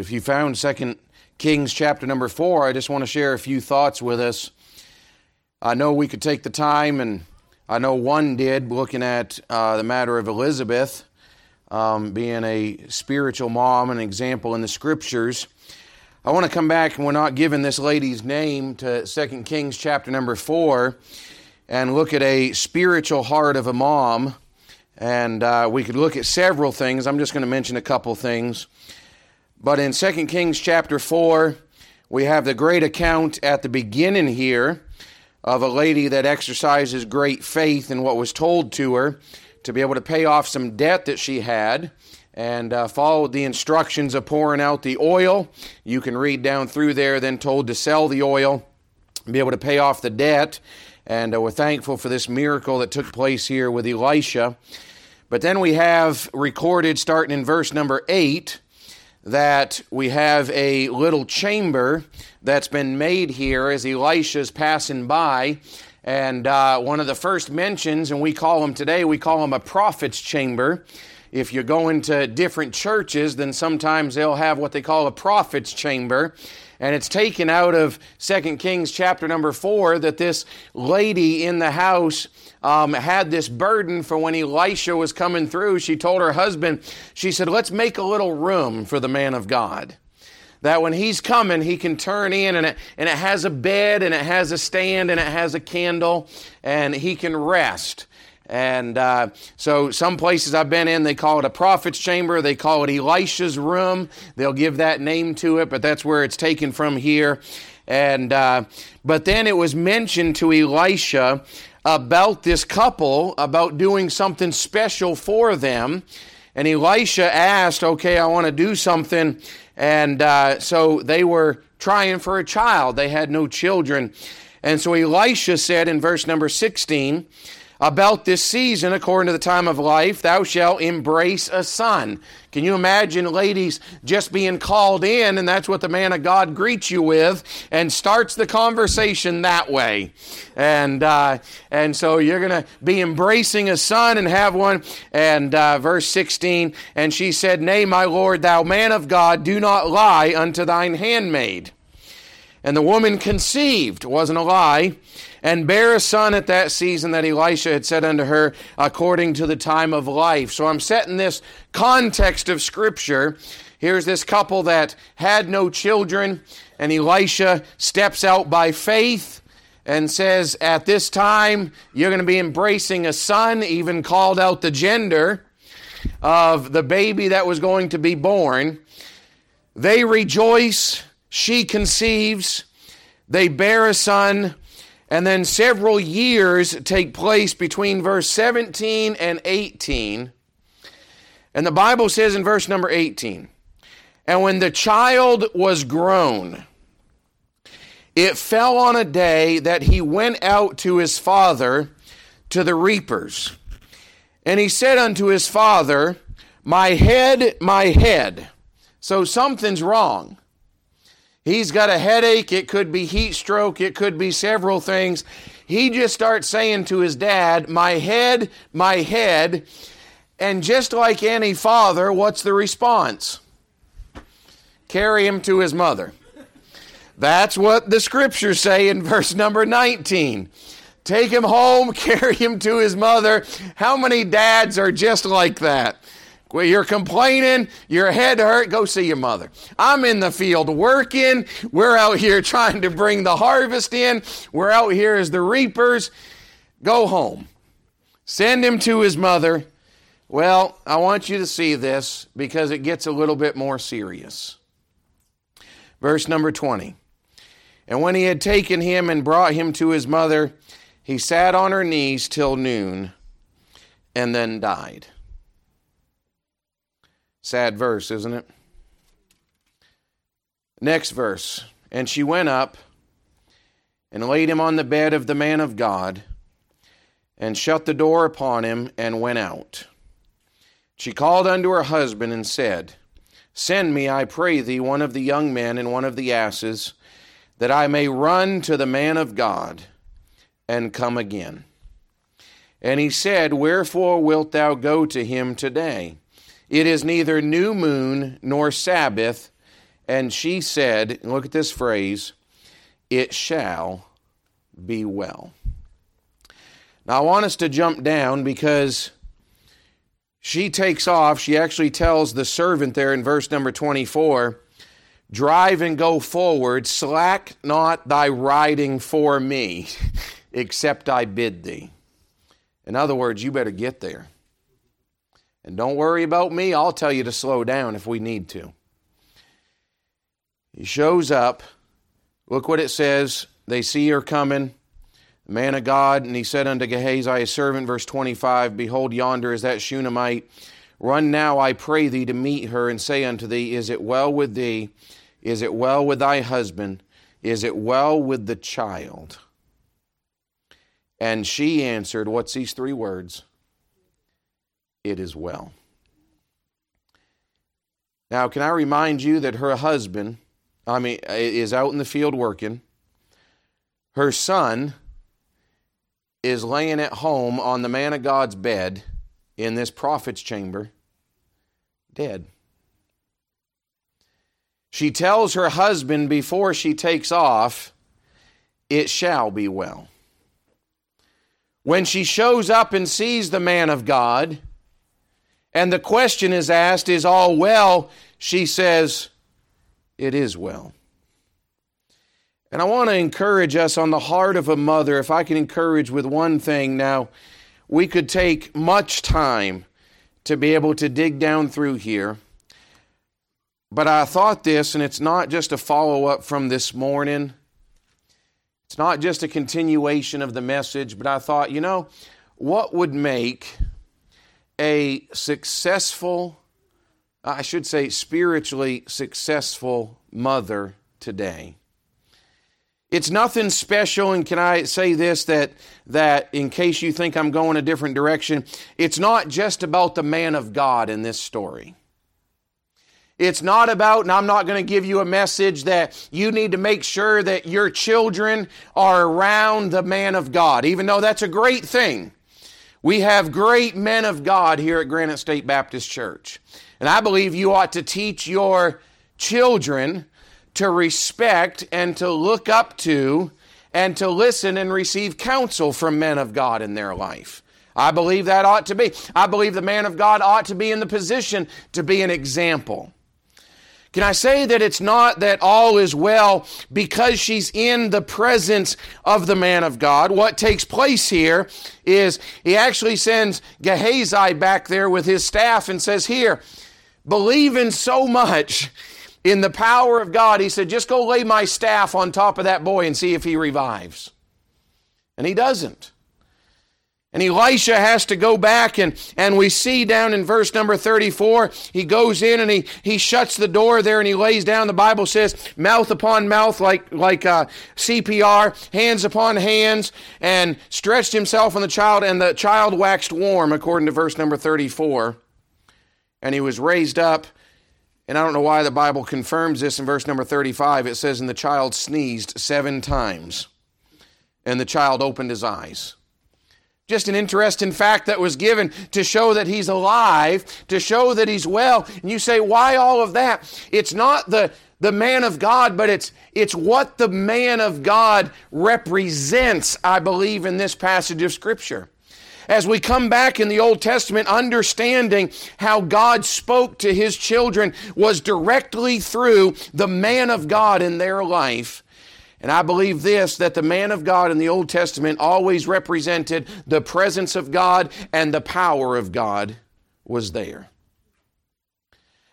If you found Second Kings chapter number 4, I just want to share a few thoughts with us. I know we could take the time, and I know one did, looking at uh, the matter of Elizabeth um, being a spiritual mom, an example in the scriptures. I want to come back, and we're not giving this lady's name to Second Kings chapter number 4 and look at a spiritual heart of a mom. And uh, we could look at several things. I'm just going to mention a couple things. But in 2 Kings chapter 4, we have the great account at the beginning here of a lady that exercises great faith in what was told to her to be able to pay off some debt that she had and uh, followed the instructions of pouring out the oil. You can read down through there, then told to sell the oil, be able to pay off the debt. And uh, we're thankful for this miracle that took place here with Elisha. But then we have recorded, starting in verse number 8, that we have a little chamber that's been made here as Elisha's passing by. And uh, one of the first mentions, and we call them today, we call them a prophet's chamber. If you go into different churches, then sometimes they'll have what they call a prophet's chamber. And it's taken out of Second Kings chapter number 4 that this lady in the house um, had this burden for when Elisha was coming through. She told her husband, she said, Let's make a little room for the man of God. That when he's coming, he can turn in and it, and it has a bed and it has a stand and it has a candle and he can rest. And uh, so, some places I've been in, they call it a prophet's chamber. They call it Elisha's room. They'll give that name to it, but that's where it's taken from here. And uh, but then it was mentioned to Elisha about this couple, about doing something special for them. And Elisha asked, Okay, I want to do something. And uh, so they were trying for a child. They had no children. And so Elisha said in verse number 16, about this season, according to the time of life, thou shalt embrace a son. Can you imagine ladies just being called in, and that's what the man of God greets you with, and starts the conversation that way? And uh, and so you're going to be embracing a son and have one. And uh, verse 16, and she said, Nay, my Lord, thou man of God, do not lie unto thine handmaid. And the woman conceived, wasn't a lie and bare a son at that season that Elisha had said unto her, according to the time of life. So I'm setting this context of Scripture. Here's this couple that had no children, and Elisha steps out by faith and says, At this time, you're going to be embracing a son, even called out the gender of the baby that was going to be born. They rejoice, she conceives, they bear a son, and then several years take place between verse 17 and 18. And the Bible says in verse number 18, And when the child was grown, it fell on a day that he went out to his father to the reapers. And he said unto his father, My head, my head. So something's wrong. He's got a headache. It could be heat stroke. It could be several things. He just starts saying to his dad, My head, my head. And just like any father, what's the response? Carry him to his mother. That's what the scriptures say in verse number 19. Take him home, carry him to his mother. How many dads are just like that? Well, you're complaining, your head hurt, go see your mother. I'm in the field working. We're out here trying to bring the harvest in. We're out here as the reapers. Go home. Send him to his mother. Well, I want you to see this because it gets a little bit more serious. Verse number 20. And when he had taken him and brought him to his mother, he sat on her knees till noon and then died. Sad verse, isn't it? Next verse. And she went up and laid him on the bed of the man of God and shut the door upon him and went out. She called unto her husband and said, Send me, I pray thee, one of the young men and one of the asses, that I may run to the man of God and come again. And he said, Wherefore wilt thou go to him today? It is neither new moon nor Sabbath, And she said, look at this phrase, it shall be well. Now, I want us to jump down because she takes off. She actually tells the servant there in verse number 24 Drive and go forward, slack not thy riding for me, except I bid thee. In other words, you better get there. And don't worry about me, I'll tell you to slow down if we need to. He shows up. Look what it says. They see her coming. The man of God, and he said unto Gehazi, his servant, verse 25, Behold, yonder is that Shunammite. Run now, I pray thee, to meet her, and say unto thee, Is it well with thee? Is it well with thy husband? Is it well with the child? And she answered, What's these three words? It is well. Now, can I remind you that her husband, I mean, is out in the field working. Her son is laying at home on the man of God's bed in this prophet's chamber, dead. She tells her husband before she takes off, It shall be well. When she shows up and sees the man of God, and the question is asked, Is all well? She says, It is well. And I want to encourage us on the heart of a mother, if I can encourage with one thing. Now, we could take much time to be able to dig down through here. But I thought this, and it's not just a follow up from this morning. It's not just a continuation of the message, but I thought, you know, what would make a successful, I should say, spiritually successful mother today? It's nothing special, and can I say this that that in case you think I'm going a different direction, it's not just about the man of God in this story. It's not about, and I'm not going to give you a message that you need to make sure that your children are around the man of God, even though that's a great thing. We have great men of God here at Granite State Baptist Church. And I believe you ought to teach your children to respect and to look up to and to listen and receive counsel from men of God in their life. I believe that ought to be. I believe the man of God ought to be in the position to be an example. Can I say that it's not that all is well because she's in the presence of the man of God? What takes place here is he actually sends Gehazi back there with his staff and says, Here, believing so much in the power of God, he said, Just go lay my staff on top of that boy and see if he revives. And he doesn't. And Elisha has to go back, and, and we see down in verse number 34, he goes in and he, he shuts the door there and he lays down. The Bible says, mouth upon mouth, like, like uh, CPR, hands upon hands, and stretched himself on the child, and the child waxed warm, according to verse number 34. And he was raised up. And I don't know why the Bible confirms this in verse number 35. It says, And the child sneezed seven times, and the child opened his eyes. Just an interesting fact that was given to show that he's alive, to show that he's well. And you say, why all of that? It's not the, the man of God, but it's, it's what the man of God represents, I believe, in this passage of Scripture. As we come back in the Old Testament, understanding how God spoke to his children was directly through the man of God in their life. And I believe this that the man of God in the Old Testament always represented the presence of God and the power of God was there.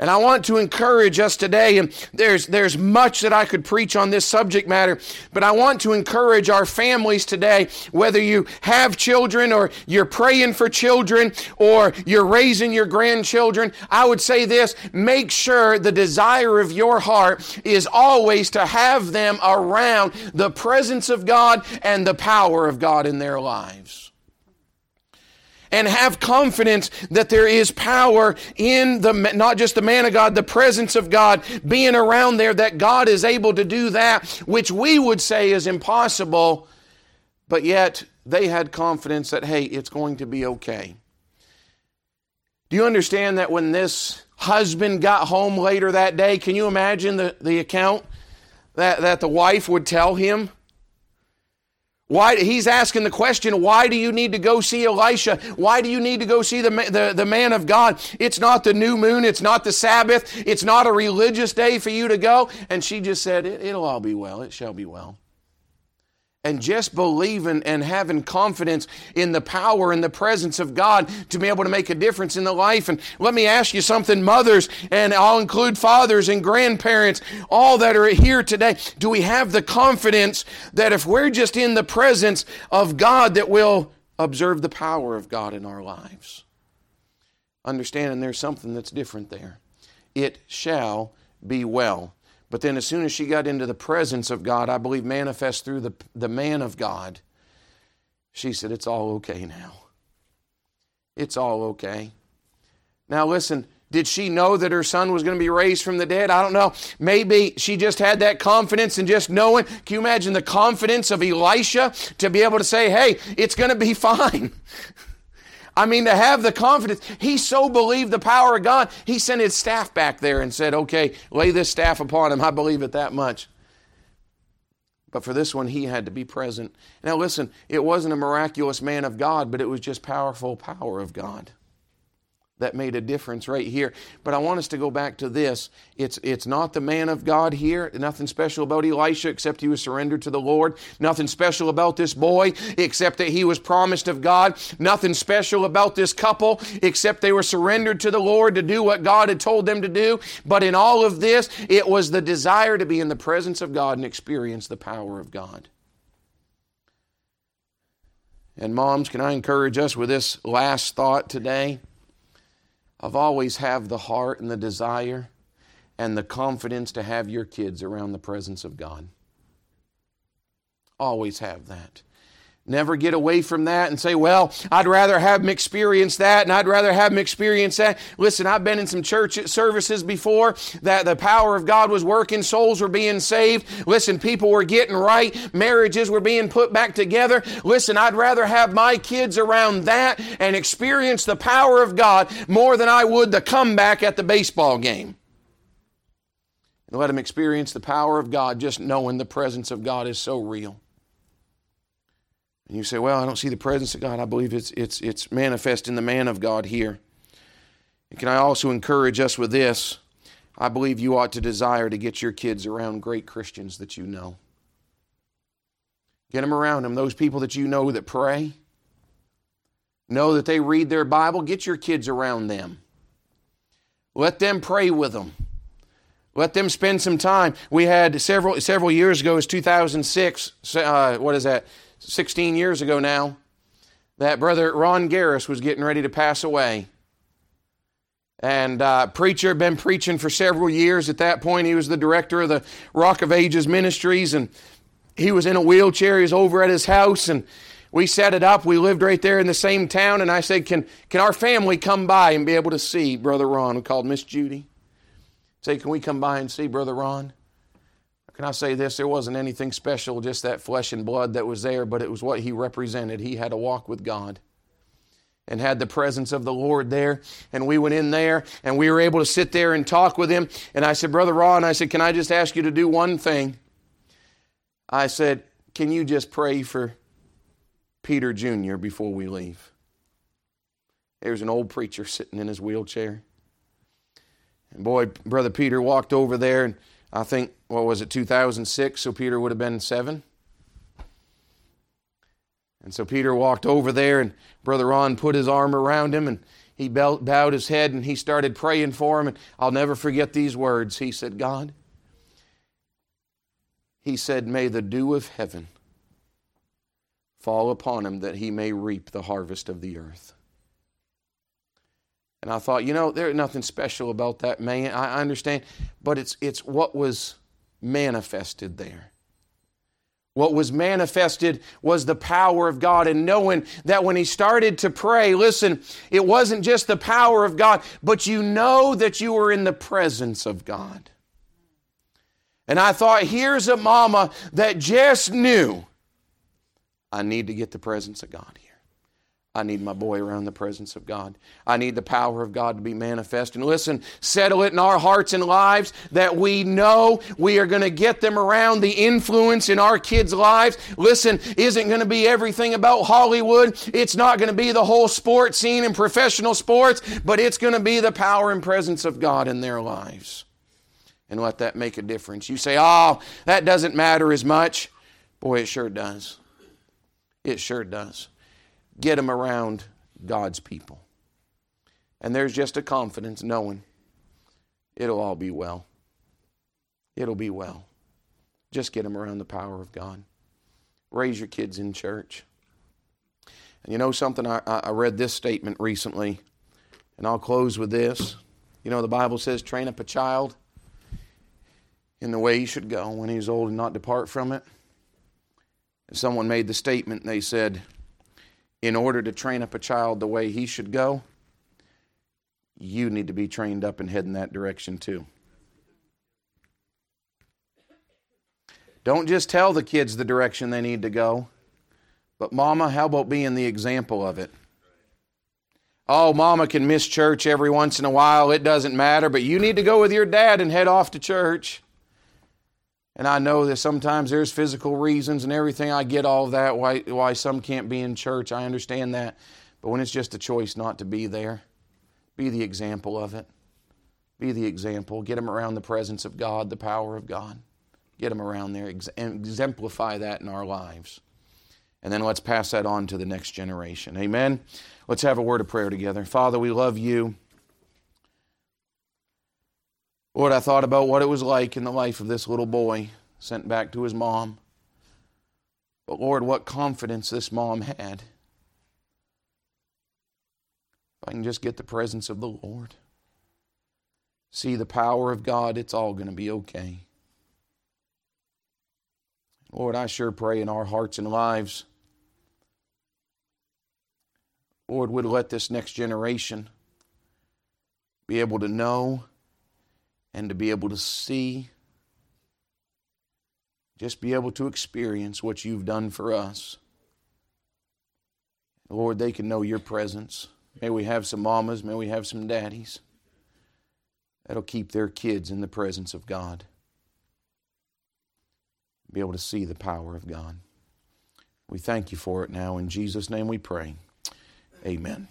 And I want to encourage us today, and there's, there's much that I could preach on this subject matter, but I want to encourage our families today, whether you have children or you're praying for children or you're raising your grandchildren, I would say this make sure the desire of your heart is always to have them around the presence of God and the power of God in their lives and have confidence that there is power in the, not just the man of God, the presence of God being around there, that God is able to do that which we would say is impossible, but yet they had confidence that, hey, it's going to be okay. Do you understand that when this husband got home later that day, can you imagine the, the account that, that the wife would tell him? Why, he's asking the question, why do you need to go see Elisha? Why do you need to go see the, the, the man of God? It's not the new moon. It's not the Sabbath. It's not a religious day for you to go. And she just said, it, it'll all be well. It shall be well and just believing and having confidence in the power and the presence of God to be able to make a difference in the life. And let me ask you something, mothers, and I'll include fathers and grandparents, all that are here today. Do we have the confidence that if we're just in the presence of God, that we'll observe the power of God in our lives? Understanding there's something that's different there. It shall be well. But then, as soon as she got into the presence of God, I believe manifest through the, the man of God, she said, It's all okay now. It's all okay. Now, listen, did she know that her son was going to be raised from the dead? I don't know. Maybe she just had that confidence and just knowing. Can you imagine the confidence of Elisha to be able to say, Hey, it's going to be fine? I mean, to have the confidence, he so believed the power of God, he sent his staff back there and said, Okay, lay this staff upon him. I believe it that much. But for this one, he had to be present. Now, listen, it wasn't a miraculous man of God, but it was just powerful power of God that made a difference right here. But I want us to go back to this. It's, it's not the man of God here. Nothing special about Elisha except he was surrendered to the Lord. Nothing special about this boy except that he was promised of God. Nothing special about this couple except they were surrendered to the Lord to do what God had told them to do. But in all of this, it was the desire to be in the presence of God and experience the power of God. And moms, can I encourage us with this last thought today? I've always have the heart and the desire and the confidence to have your kids around the presence of God. Always have that. Never get away from that and say, well, I'd rather have them experience that and I'd rather have them experience that. Listen, I've been in some church services before that the power of God was working, souls were being saved. Listen, people were getting right, marriages were being put back together. Listen, I'd rather have my kids around that and experience the power of God more than I would the comeback at the baseball game. And let them experience the power of God just knowing the presence of God is so real. And you say, well, I don't see the presence of God. I believe it's, it's, it's manifest in the man of God here. And can I also encourage us with this? I believe you ought to desire to get your kids around great Christians that you know. Get them around them, those people that you know that pray, know that they read their Bible. Get your kids around them. Let them pray with them. Let them spend some time. We had several several years ago, it was 2006. Uh, what is that? 16 years ago now, that brother Ron Gearis was getting ready to pass away. And uh, preacher had been preaching for several years. At that point, he was the director of the Rock of Ages Ministries, and he was in a wheelchair. He was over at his house, and we set it up. We lived right there in the same town, and I said, "Can can our family come by and be able to see Brother Ron?" We called Miss Judy. Say, "Can we come by and see Brother Ron?" Can I say this? There wasn't anything special, just that flesh and blood that was there, but it was what he represented. He had a walk with God and had the presence of the Lord there. And we went in there and we were able to sit there and talk with him. And I said, Brother Ron, I said, Can I just ask you to do one thing? I said, Can you just pray for Peter Jr. before we leave? There's an old preacher sitting in his wheelchair. And boy, Brother Peter walked over there and I think, what was it, 2006? So Peter would have been seven. And so Peter walked over there, and Brother Ron put his arm around him, and he bowed his head, and he started praying for him. And I'll never forget these words. He said, God, he said, May the dew of heaven fall upon him that he may reap the harvest of the earth. And I thought, you know, there's nothing special about that man. I understand, but it's it's what was manifested there. What was manifested was the power of God, and knowing that when he started to pray, listen, it wasn't just the power of God, but you know that you were in the presence of God. And I thought, here's a mama that just knew I need to get the presence of God here. I need my boy around the presence of God. I need the power of God to be manifest. And listen, settle it in our hearts and lives that we know we are going to get them around the influence in our kids' lives. Listen, isn't going to be everything about Hollywood. It's not going to be the whole sports scene and professional sports, but it's going to be the power and presence of God in their lives. And let that make a difference. You say, oh, that doesn't matter as much. Boy, it sure does. It sure does get them around God's people. And there's just a confidence knowing it'll all be well. It'll be well. Just get them around the power of God. Raise your kids in church. And you know something? I, I read this statement recently, and I'll close with this. You know, the Bible says, train up a child in the way he should go when he's old and not depart from it. Someone made the statement, and they said, in order to train up a child the way he should go, you need to be trained up and head in that direction too. Don't just tell the kids the direction they need to go, but mama, how about being the example of it? Oh, mama can miss church every once in a while. It doesn't matter, but you need to go with your dad and head off to church. And I know that sometimes there's physical reasons and everything. I get all of that, why, why some can't be in church. I understand that. But when it's just a choice not to be there, be the example of it. Be the example. Get them around the presence of God, the power of God. Get them around there. Exemplify that in our lives. And then let's pass that on to the next generation. Amen. Let's have a word of prayer together. Father, we love you. Lord, I thought about what it was like in the life of this little boy sent back to his mom. But Lord, what confidence this mom had. If I can just get the presence of the Lord, see the power of God, it's all going to be okay. Lord, I sure pray in our hearts and lives, Lord, would let this next generation be able to know and to be able to see, just be able to experience what you've done for us. Lord, they can know your presence. May we have some mamas, may we have some daddies that'll keep their kids in the presence of God. Be able to see the power of God. We thank you for it now. In Jesus' name we pray. Amen.